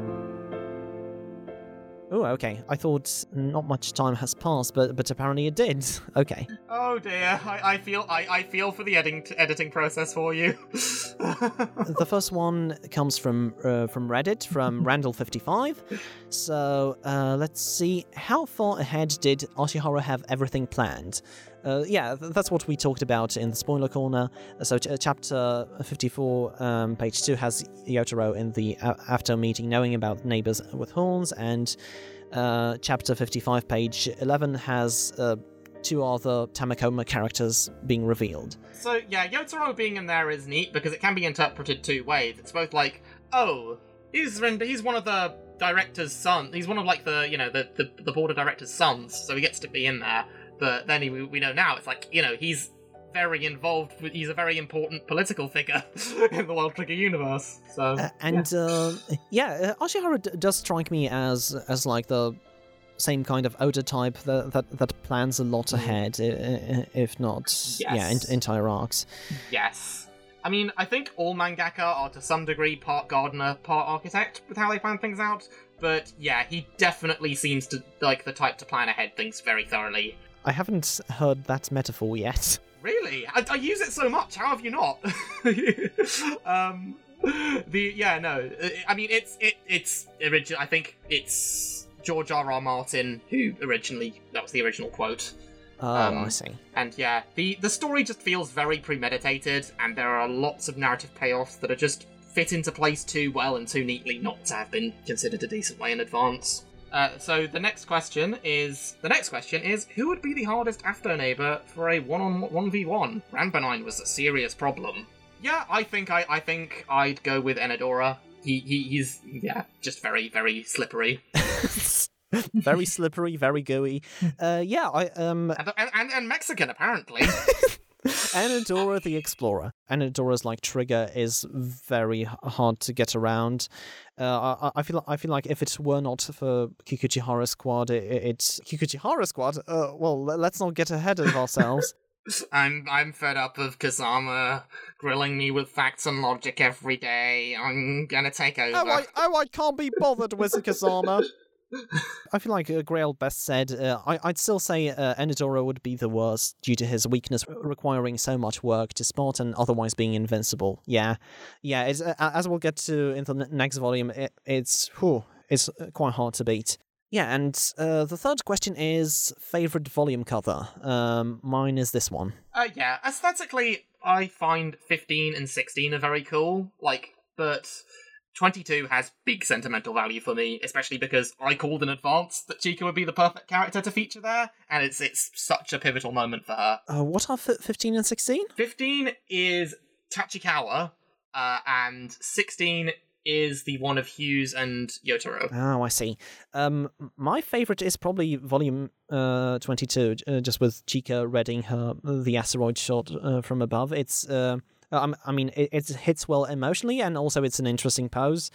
Oh, okay. I thought not much time has passed, but but apparently it did. [laughs] Okay. Oh dear. I, I feel I, I feel for the editing editing process for you. [laughs] the first one comes from uh, from Reddit from [laughs] Randall55. So uh, let's see how far ahead did Ashihara have everything planned. Uh, yeah, th- that's what we talked about in the spoiler corner. So, ch- chapter 54, um, page 2, has Yotaro in the after meeting knowing about neighbors with horns, and uh, chapter 55, page 11, has uh, two other Tamakoma characters being revealed. So yeah, Yotaro being in there is neat because it can be interpreted two ways. It's both like, oh, he's he's one of the director's son. He's one of like the you know the the, the board of directors' sons, so he gets to be in there. But then he, we know now it's like you know he's very involved. With, he's a very important political figure [laughs] in the World Trigger universe. So Uh, and uh, yeah, uh, Ashihara d- does strike me as as like the same kind of Oda type that that, that plans a lot ahead, i- i- if not yeah, in, Yes. entire arcs. yes. I mean, I think all mangaka are to some degree part gardener, part architect with how they plan things out. But yeah, he definitely seems to like the type to plan ahead things very thoroughly. I haven't heard that metaphor yet. Really? I, I use it so much. How have you not? [laughs] um, the yeah, no. I mean, it's it it's original. I think it's George R. R. Martin who originally that was the original quote. Oh, Um, I see. And yeah, the the story just feels very premeditated, and there are lots of narrative payoffs that are just fit into place too well and too neatly not to have been considered a decent way in advance. Uh, so the next question is the next question is who would be the hardest after neighbor for a one on one v one? Rambanine was a serious problem. Yeah, I think I I think I'd go with Enedora. He, he he's yeah just very very slippery [laughs] very slippery, very gooey. Uh, yeah, I um, and and, and Mexican apparently. [laughs] Enedora the Explorer. Enedora's like trigger is very hard to get around. Uh, I, I feel I feel like if it were not for Kikuchihara Squad, it, it's Kikuchihara Squad. Uh, well, let's not get ahead of ourselves. [laughs] I'm I'm fed up of Kazama grilling me with facts and logic every day. I'm gonna take over. oh, I, oh, I can't be bothered with Kazama. [laughs] I feel like uh, Grail best said, uh, I, I'd still say uh, Enedora would be the worst due to his weakness requiring so much work to spot and otherwise being invincible. Yeah, yeah. Uh, as we'll get to in the next volume, it, it's whew, it's uh, quite hard to beat. Yeah, and uh, the third question is favorite volume cover. Um, mine is this one. Uh, yeah, aesthetically, I find 15 and 16 are very cool. Like, but 22 has big sentimental value for me, especially because I called in advance that Chika would be the perfect character to feature there, and it's it's such a pivotal moment for her. Uh, what are f- fifteen and sixteen? 15 is Tachikawa, uh, and 16 is the one of Hyuse and Yotaro. Oh, I see. Um, my favorite is probably volume uh, 22, uh, just with Chika reading her the asteroid shot uh, from above. It's uh, um, I mean, it, it hits well emotionally, and also it's an interesting pose.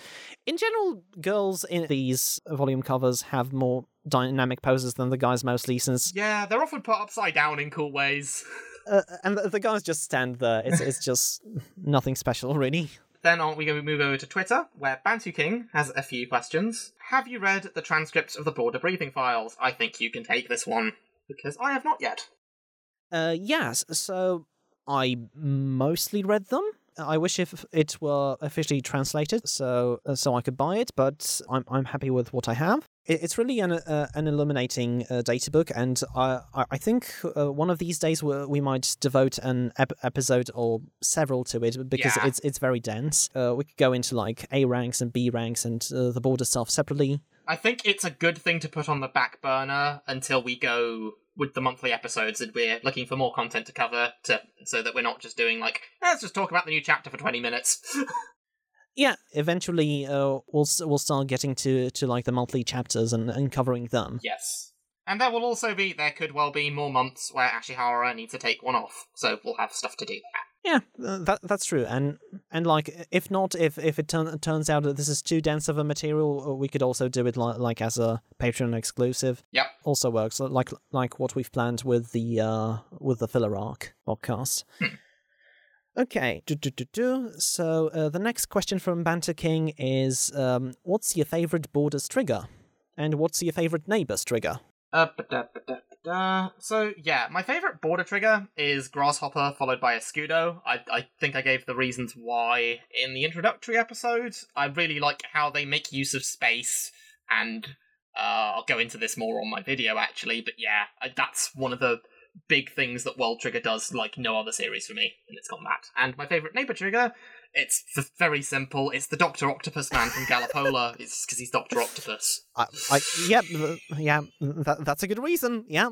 In general, girls in these volume covers have more dynamic poses than the guys mostly, since Yeah, they're often put upside down in cool ways. [laughs] uh, and the, the guys just stand there. It's it's just [laughs] nothing special, really. Then on, we going to move over to Twitter, where Bantu King has a few questions. Have you read the transcripts of the border briefing files? I think you can take this one because I have not yet. Uh, yes, so I mostly read them. I wish if it were officially translated, so uh, so I could buy it. But I'm I'm happy with what I have. It's really an uh, an illuminating uh, data book, and I I think uh, one of these days we, we might devote an ep- episode or several to it because Yeah. it's it's very dense. Uh, we could go into like A ranks and B ranks and uh, the border stuff separately. I think it's a good thing to put on the back burner until we go with the monthly episodes that we're looking for more content to cover to so that we're not just doing like let's just talk about the new chapter for 20 minutes. [laughs] Yeah, eventually uh, we'll we'll start getting to, to like the monthly chapters and, and covering them. yes. And there will also be there could well be more months where Ashihara needs to take one off, so we'll have stuff to do. Yeah, that that's true. And and like if not, if if it turn, turns out that this is too dense of a material, uh, we could also do it li- like as a Patreon exclusive. Yep. Also works like like what we've planned with the uh with the filler arc podcast. [laughs] Okay, do, do, do, do. so uh, the next question from Banter King is um, What's your favorite Borders trigger? And what's your favorite Neighbors trigger? Uh, ba-da, ba-da, ba-da. So yeah, my favorite border trigger is Grasshopper followed by Escudo. I I think I gave the reasons why in the introductory episode. I really like how they make use of space, and uh, I'll go into this more on my video actually. But yeah, that's one of the big things that World Trigger does like no other series for me and it's got that. And my favorite neighbor trigger. It's very simple. It's the Doctor Octopus man from Galopoula. [laughs] it's because he's Doctor Octopus. I, I yeah, uh, yeah, that, that's a good reason. Yeah.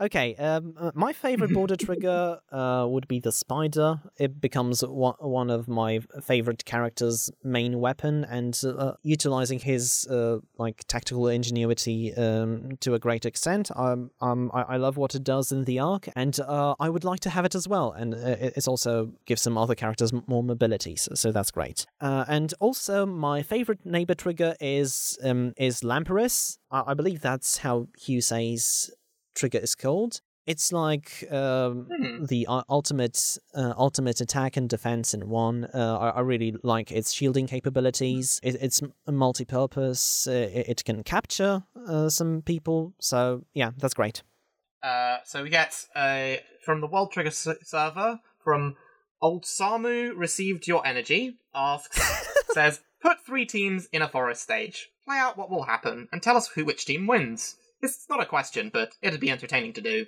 Okay, um, uh, my favorite border trigger uh, would be the spider. It becomes one, one of my favorite characters' main weapon, and uh, utilizing his uh, like tactical ingenuity um, to a great extent. Um, um, I, I love what it does in the arc, and uh, I would like to have it as well. And uh, it it's also gives some other characters more mobility, so, so that's great. Uh, and also, my favorite neighbor trigger is um, is Lampyris. I, I believe that's how Hyuse's trigger is called. It's like um, Hmm. the uh, ultimate uh, ultimate attack and defense in one. Uh, I, I really like its shielding capabilities. It, it's multi-purpose. Uh, it, it can capture uh, some people. So yeah, that's great. Uh, so we get a from the World Trigger s- server from Old Samu received your energy. Asks [laughs] says put three teams in a forest stage. Play out what will happen and tell us who which team wins. It's not a question, but it'd be entertaining to do.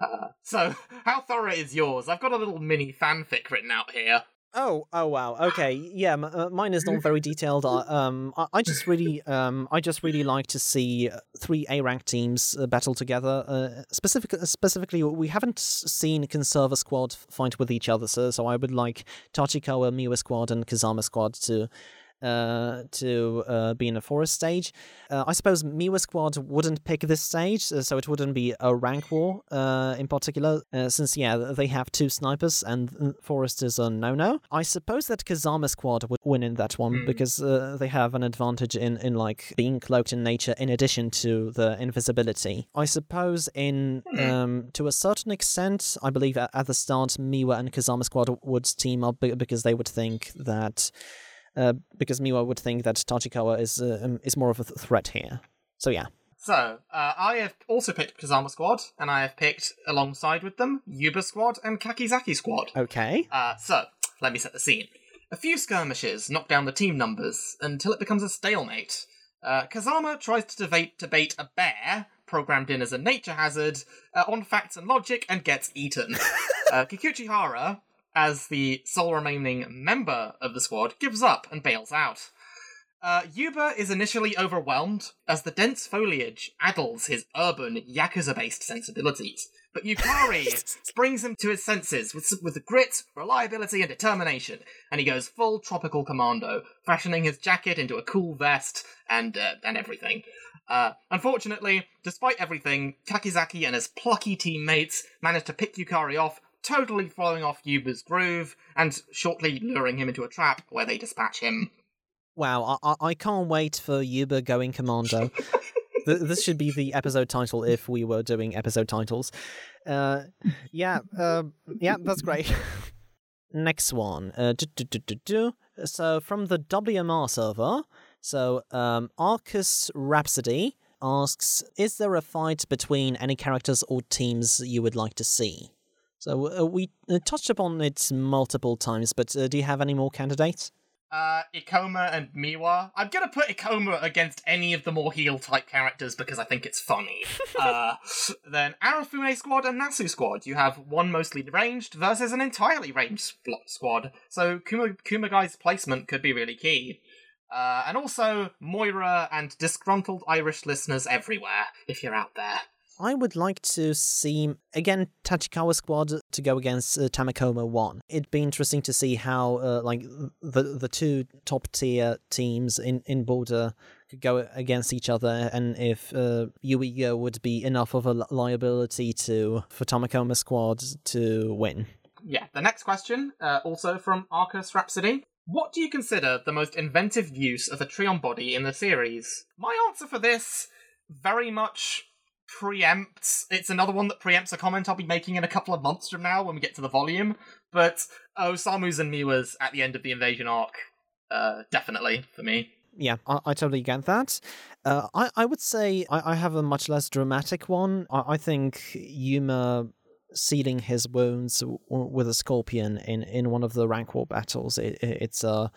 Uh, so, how thorough is yours? I've got a little mini fanfic written out here. Oh, oh wow. Okay, yeah. M- uh, mine is not very detailed. I, um, I, I just really, um, I just really like to see uh, three A rank teams uh, battle together. Uh, specific, specifically, we haven't seen Conserva Squad fight with each other, so so I would like Tachikawa, Miwa Squad, and Kazama Squad to. Uh, to uh, be in a forest stage. Uh, I suppose Miwa Squad wouldn't pick this stage, uh, so it wouldn't be a rank war uh, in particular, uh, since, yeah, they have two snipers and forest is a no no. I suppose that Kazama Squad would win in that one Hmm. because uh, they have an advantage in, in like being cloaked in nature in addition to the invisibility. I suppose in Hmm. um, to a certain extent, I believe at, at the start Miwa and Kazama Squad would team up because they would think that uh, because Miwa would think that Tachikawa is uh, um, is more of a th- threat here. So yeah. So, uh, I have also picked Kazama Squad, and I have picked alongside with them Yuba Squad and Kakizaki Squad. Okay. Uh, so, let me set the scene. A few skirmishes knock down the team numbers until it becomes a stalemate. Uh, Kazama tries to debate, debate a bear, programmed in as a nature hazard, uh, on facts and logic, and gets eaten. [laughs] uh, Kikuchihara, as the sole remaining member of the squad, gives up and bails out. Uh, Yuba is initially overwhelmed as the dense foliage addles his urban, yakuza based sensibilities. But Yukari [laughs] brings him to his senses with, with grit, reliability, and determination, and he goes full tropical commando, fashioning his jacket into a cool vest and uh, and everything. Uh, unfortunately, despite everything, Kakizaki and his plucky teammates manage to pick Yukari off, totally throwing off Yuba's groove, and shortly luring him into a trap where they dispatch him. Wow, I, I, can't wait for Yuba going commando. [laughs] This should be the episode title if we were doing episode titles. Uh, yeah, uh, yeah, that's great. [laughs] Next one. Uh. So from the WMR server, so um, Arcus Rhapsody asks, "Is there a fight between any characters or teams you would like to see?" So uh, we uh, touched upon it multiple times, but uh, do you have any more candidates? Uh, Ikoma and Miwa. I'm gonna put Ikoma against any of the more heel type characters because I think it's funny. [laughs] uh, then Arafune Squad and Nasu Squad. You have one mostly ranged versus an entirely ranged squad. So Kuma Kumagai's placement could be really key. Uh, and also Moira and disgruntled Irish listeners everywhere, if you're out there. I would like to see again Tachikawa squad to go against uh, Tamakoma one. It'd be interesting to see how uh, like the the two top tier teams in in border could go against each other, and if uh, Yuiga would be enough of a liability to for Tamakoma squad to win. Yeah, the next question, uh, also from Arcus Rhapsody. What do you consider the most inventive use of a Trion body in the series? My answer for this very much preempts. It's another one that preempts a comment I'll be making in a couple of months from now when we get to the volume. But Osamu's and Miwa's at the end of the invasion arc, uh, definitely for me. Yeah, I, I totally get that. Uh, I, I would say I, I have a much less dramatic one. I, I think Yuma sealing his wounds w- with a scorpion in, in one of the rank war battles. It, it, it's uh,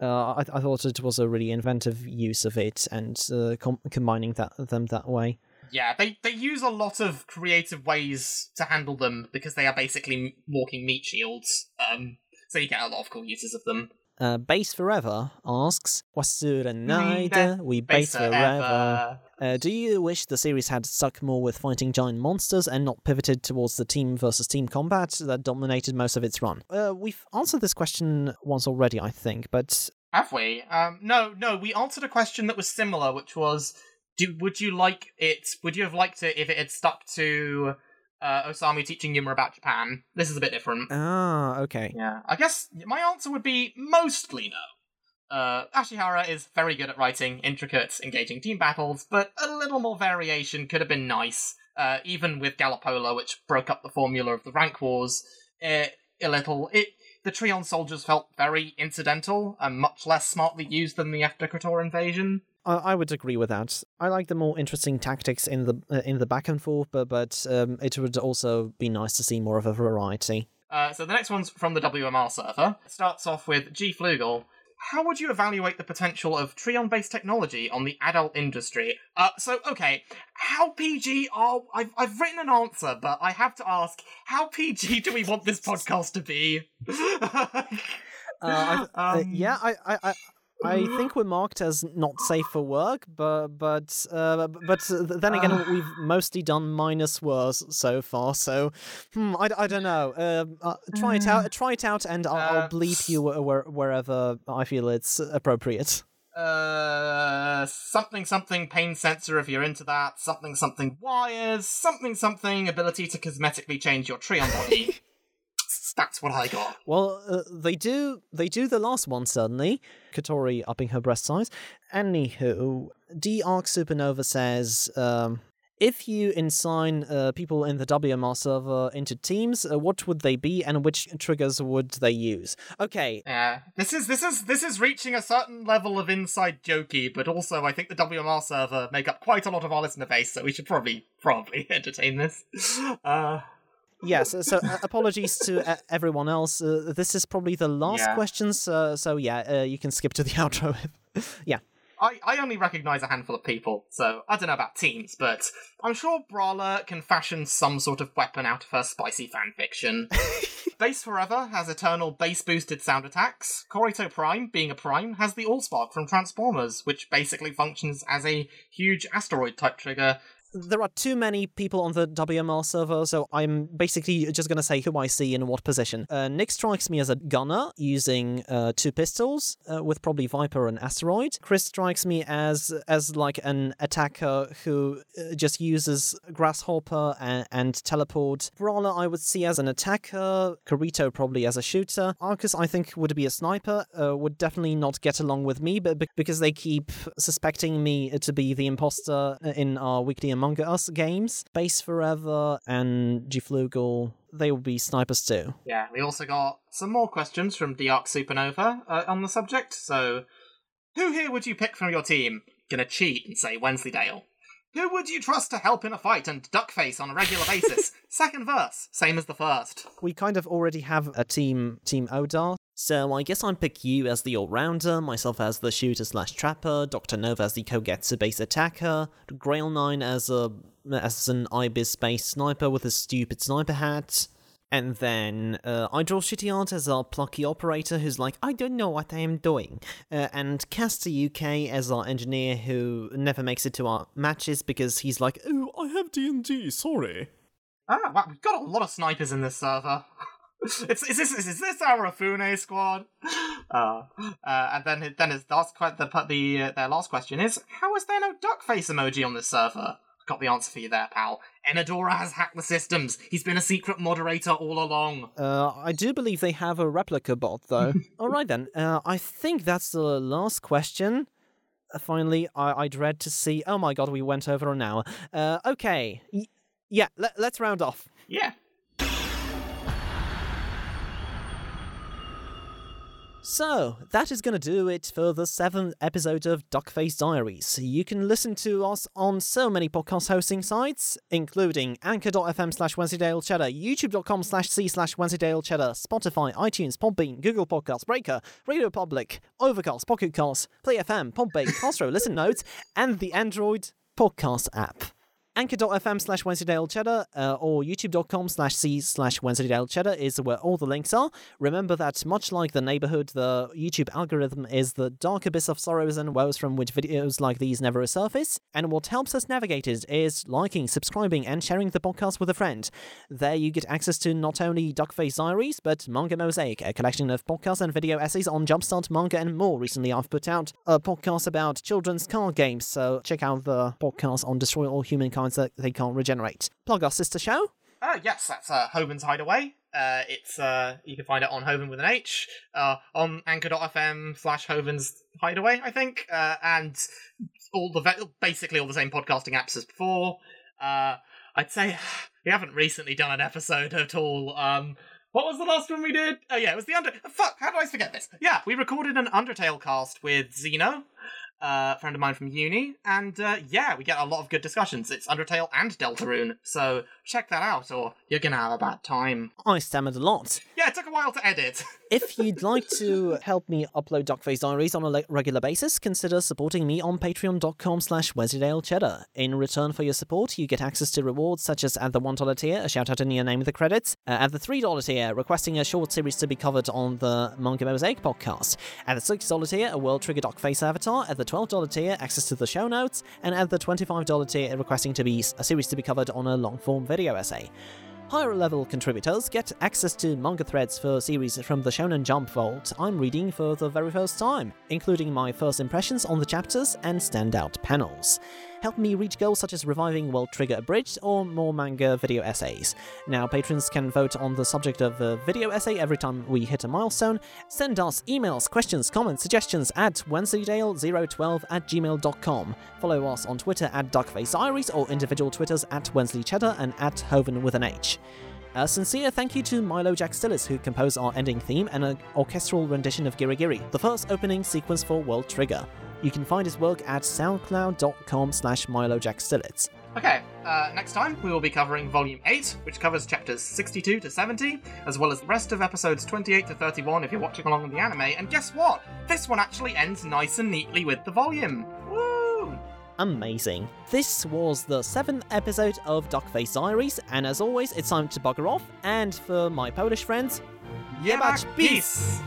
uh, I, I thought it was a really inventive use of it and uh, com- combining that them that way. Yeah, they, they use a lot of creative ways to handle them because they are basically walking meat shields. Um, so you get a lot of cool uses of them. Uh, Base Forever asks, Wasura Naida, we base Base forever. forever. Uh, do you wish the series had stuck more with fighting giant monsters and not pivoted towards the team versus team combat that dominated most of its run? Uh, we've answered this question once already, I think, but Have we? Um, no, no. We answered a question that was similar, which was, do would you like it? Would you have liked it if it had stuck to uh, Osamu teaching Yuma about Japan? This is a bit different. ah, okay. Yeah, I guess my answer would be mostly no. Uh, Ashihara is very good at writing intricate, engaging team battles, but a little more variation could have been nice. uh, even with Galopoula, which broke up the formula of the rank wars, it, a little. It the Trion soldiers felt very incidental and much less smartly used than the Aftokrator invasion. I, I would agree with that. I like the more interesting tactics in the uh, in the back and forth, but but um, it would also be nice to see more of a variety. Uh, so the next one's from the WMR server. It starts off with G Flugel. How would you evaluate the potential of Trion-based technology on the adult industry? Uh, so okay, how PG are? I've I've written an answer, but I have to ask: How PG [laughs] do we want this podcast to be? [laughs] Uh, I, uh, Um, yeah, I, I, I, I think we're marked as not safe for work, but but uh, but then again, Uh. we've mostly done minus worse so far. So, hmm, I, I don't know. Um, uh, try it out. Try it out, and I'll, I'll Uh, bleep you where, where- wherever I feel it's appropriate. Uh, something something pain sensor if you're into that. Something something wires. Something something ability to cosmetically change your Trion body. [laughs] That's what I got. Well, uh, they do. They do the last one certainly. Katori upping her breast size. Anywho, D Arc Supernova says, um, if you assign uh, people in the WMR server into teams, uh, what would they be, and which triggers would they use? Okay, Yeah, this is this is this is reaching a certain level of inside jokey, but also I think the WMR server make up quite a lot of our listener base, so we should probably probably [laughs] entertain this. Uh, yes. So uh, [laughs] apologies to uh, everyone else. Uh, this is probably the last Yeah. question. So, so yeah, uh, you can skip to the [laughs] outro. yeah. I, I only recognize a handful of people, so I don't know about teams, but I'm sure Brawler can fashion some sort of weapon out of her spicy fanfiction. [laughs] Base Forever has eternal base boosted sound attacks. Corito Prime, being a prime, has the Allspark from Transformers, which basically functions as a huge asteroid type trigger. There are too many people on the WMR server, so I'm basically just gonna say who I see in what position. Uh, Nick strikes me as a gunner using uh, two pistols uh, with probably Viper and Asteroid. Chris strikes me as as like an attacker who uh, just uses Grasshopper and, and teleport. Brawler I would see as an attacker. Karito probably as a shooter. Arcus I think would be a sniper. Uh, would definitely not get along with me, but because they keep suspecting me to be the imposter in our weekly Among Us games. Base Forever and Gflugel, they will be snipers too. Yeah, we also got some more questions from Diarc Supernova uh, on the subject. So, who here would you pick from your team? Gonna cheat and say Wensleydale. Who would you trust to help in a fight and duckface on a regular basis? [laughs] Second verse, same as the first. We kind of already have a team, Team Odar. So I guess I'd pick you as the all-rounder, myself as the shooter slash trapper, Dr. Nova as the Kogetsu base attacker, Grail 9 as a as an Ibis base sniper with a stupid sniper hat, and then uh, I draw Shitty Art as our plucky operator who's like, I don't know what I am doing. Uh, and Caster UK as our engineer who never makes it to our matches because he's like, oh, I have D&D, sorry. Ah, wow, we've got a lot of snipers in this server. [laughs] it's, is this is this Arafune squad? Uh, uh, and then then his last que- the the uh, their last question is how is there no duck face emoji on this server? Got the answer for you there, pal. Enedora has hacked the systems. He's been a secret moderator all along. Uh, I do believe they have a replica bot, though. [laughs] All right then. Uh, I think that's the last question. Uh, finally, I- I dread to see. Oh my god, we went over an hour. Uh, okay. Y- yeah, le- let's round off. Yeah. So, that is going to do it for the seventh episode of Duckface Diaries. You can listen to us on so many podcast hosting sites, including anchor.fm slash Wensleydale Cheddar, youtube.com slash c slash Wensleydale Cheddar, Spotify, iTunes, Podbean, Google Podcasts, Breaker, Radio Public, Overcast, Pocket Cast, Play FM, Podbay, Castro, Listen Notes, and the Android podcast app anchor.fm slash Wensleydale Cheddar uh, or youtube.com slash c slash Wensleydale Cheddar is where all the links are. Remember that much like the neighborhood, the YouTube algorithm is the dark abyss of sorrows and woes from which videos like these never resurface. And what helps us navigate it is liking, subscribing, and sharing the podcast with a friend. There you get access to not only Duckface Diaries, but Manga Mosaic, a collection of podcasts and video essays on Jumpstart manga and more. Recently, I've put out a podcast about children's card games, so check out the podcast on Destroy All Humankind that they can't regenerate. Plug our sister show. Uh, yes, that's uh, Hoven's Hideaway. Uh, it's uh, you can find it on Hoven with an H, uh, on Anchor.fm slash Hoven's Hideaway, I think, uh, and all the ve- basically all the same podcasting apps as before. Uh, I'd say [sighs] we haven't recently done an episode at all. Um, what was the last one we did? Oh yeah, it was the Under. Fuck, how do I forget this? Yeah, we recorded an Undertale cast with Zeno, uh, friend of mine from uni, and uh, yeah, we get a lot of good discussions. It's Undertale and Deltarune, so check that out, or you're gonna have a bad time. I stammered a lot. Yeah, it took a while to edit. [laughs] If you'd like to help me upload Duckface Diaries on a le- regular basis, consider supporting me on patreon.com slash Cheddar. In return for your support, you get access to rewards such as at the $1 tier, a shout out in your name of the credits, uh, at the $3 tier, requesting a short series to be covered on the Manga Mosaic podcast, at the $6 tier, a World Trigger Duckface avatar, at the $12 tier, access to the show notes, and at the $25 tier, requesting to be a series to be covered on a long form video essay. Higher level contributors get access to manga threads for series from the Shonen Jump Vault I'm reading for the very first time, including my first impressions on the chapters and standout panels. Help me reach goals such as reviving World Trigger Abridged or more manga video essays. Now, patrons can vote on the subject of a video essay every time we hit a milestone. Send us emails, questions, comments, suggestions at wensleydale012 at gmail.com. Follow us on Twitter at DuckfaceIris or individual Twitters at WensleyCheddar and at Hoven with an H. A sincere thank you to Milo Jack Stillis, who composed our ending theme and an orchestral rendition of Giri Giri, the first opening sequence for World Trigger. You can find his work at soundcloud.com slash milojackstillis. Okay, uh, next time we will be covering Volume 8, which covers chapters 62 to 70, as well as the rest of episodes 28 to 31 if you're watching along with the anime. And guess what? This one actually ends nice and neatly with the volume. Woo! amazing. This was the seventh episode of Duckface Diaries, and as always, it's time to bugger off, and for my Polish friends, Jebać peace!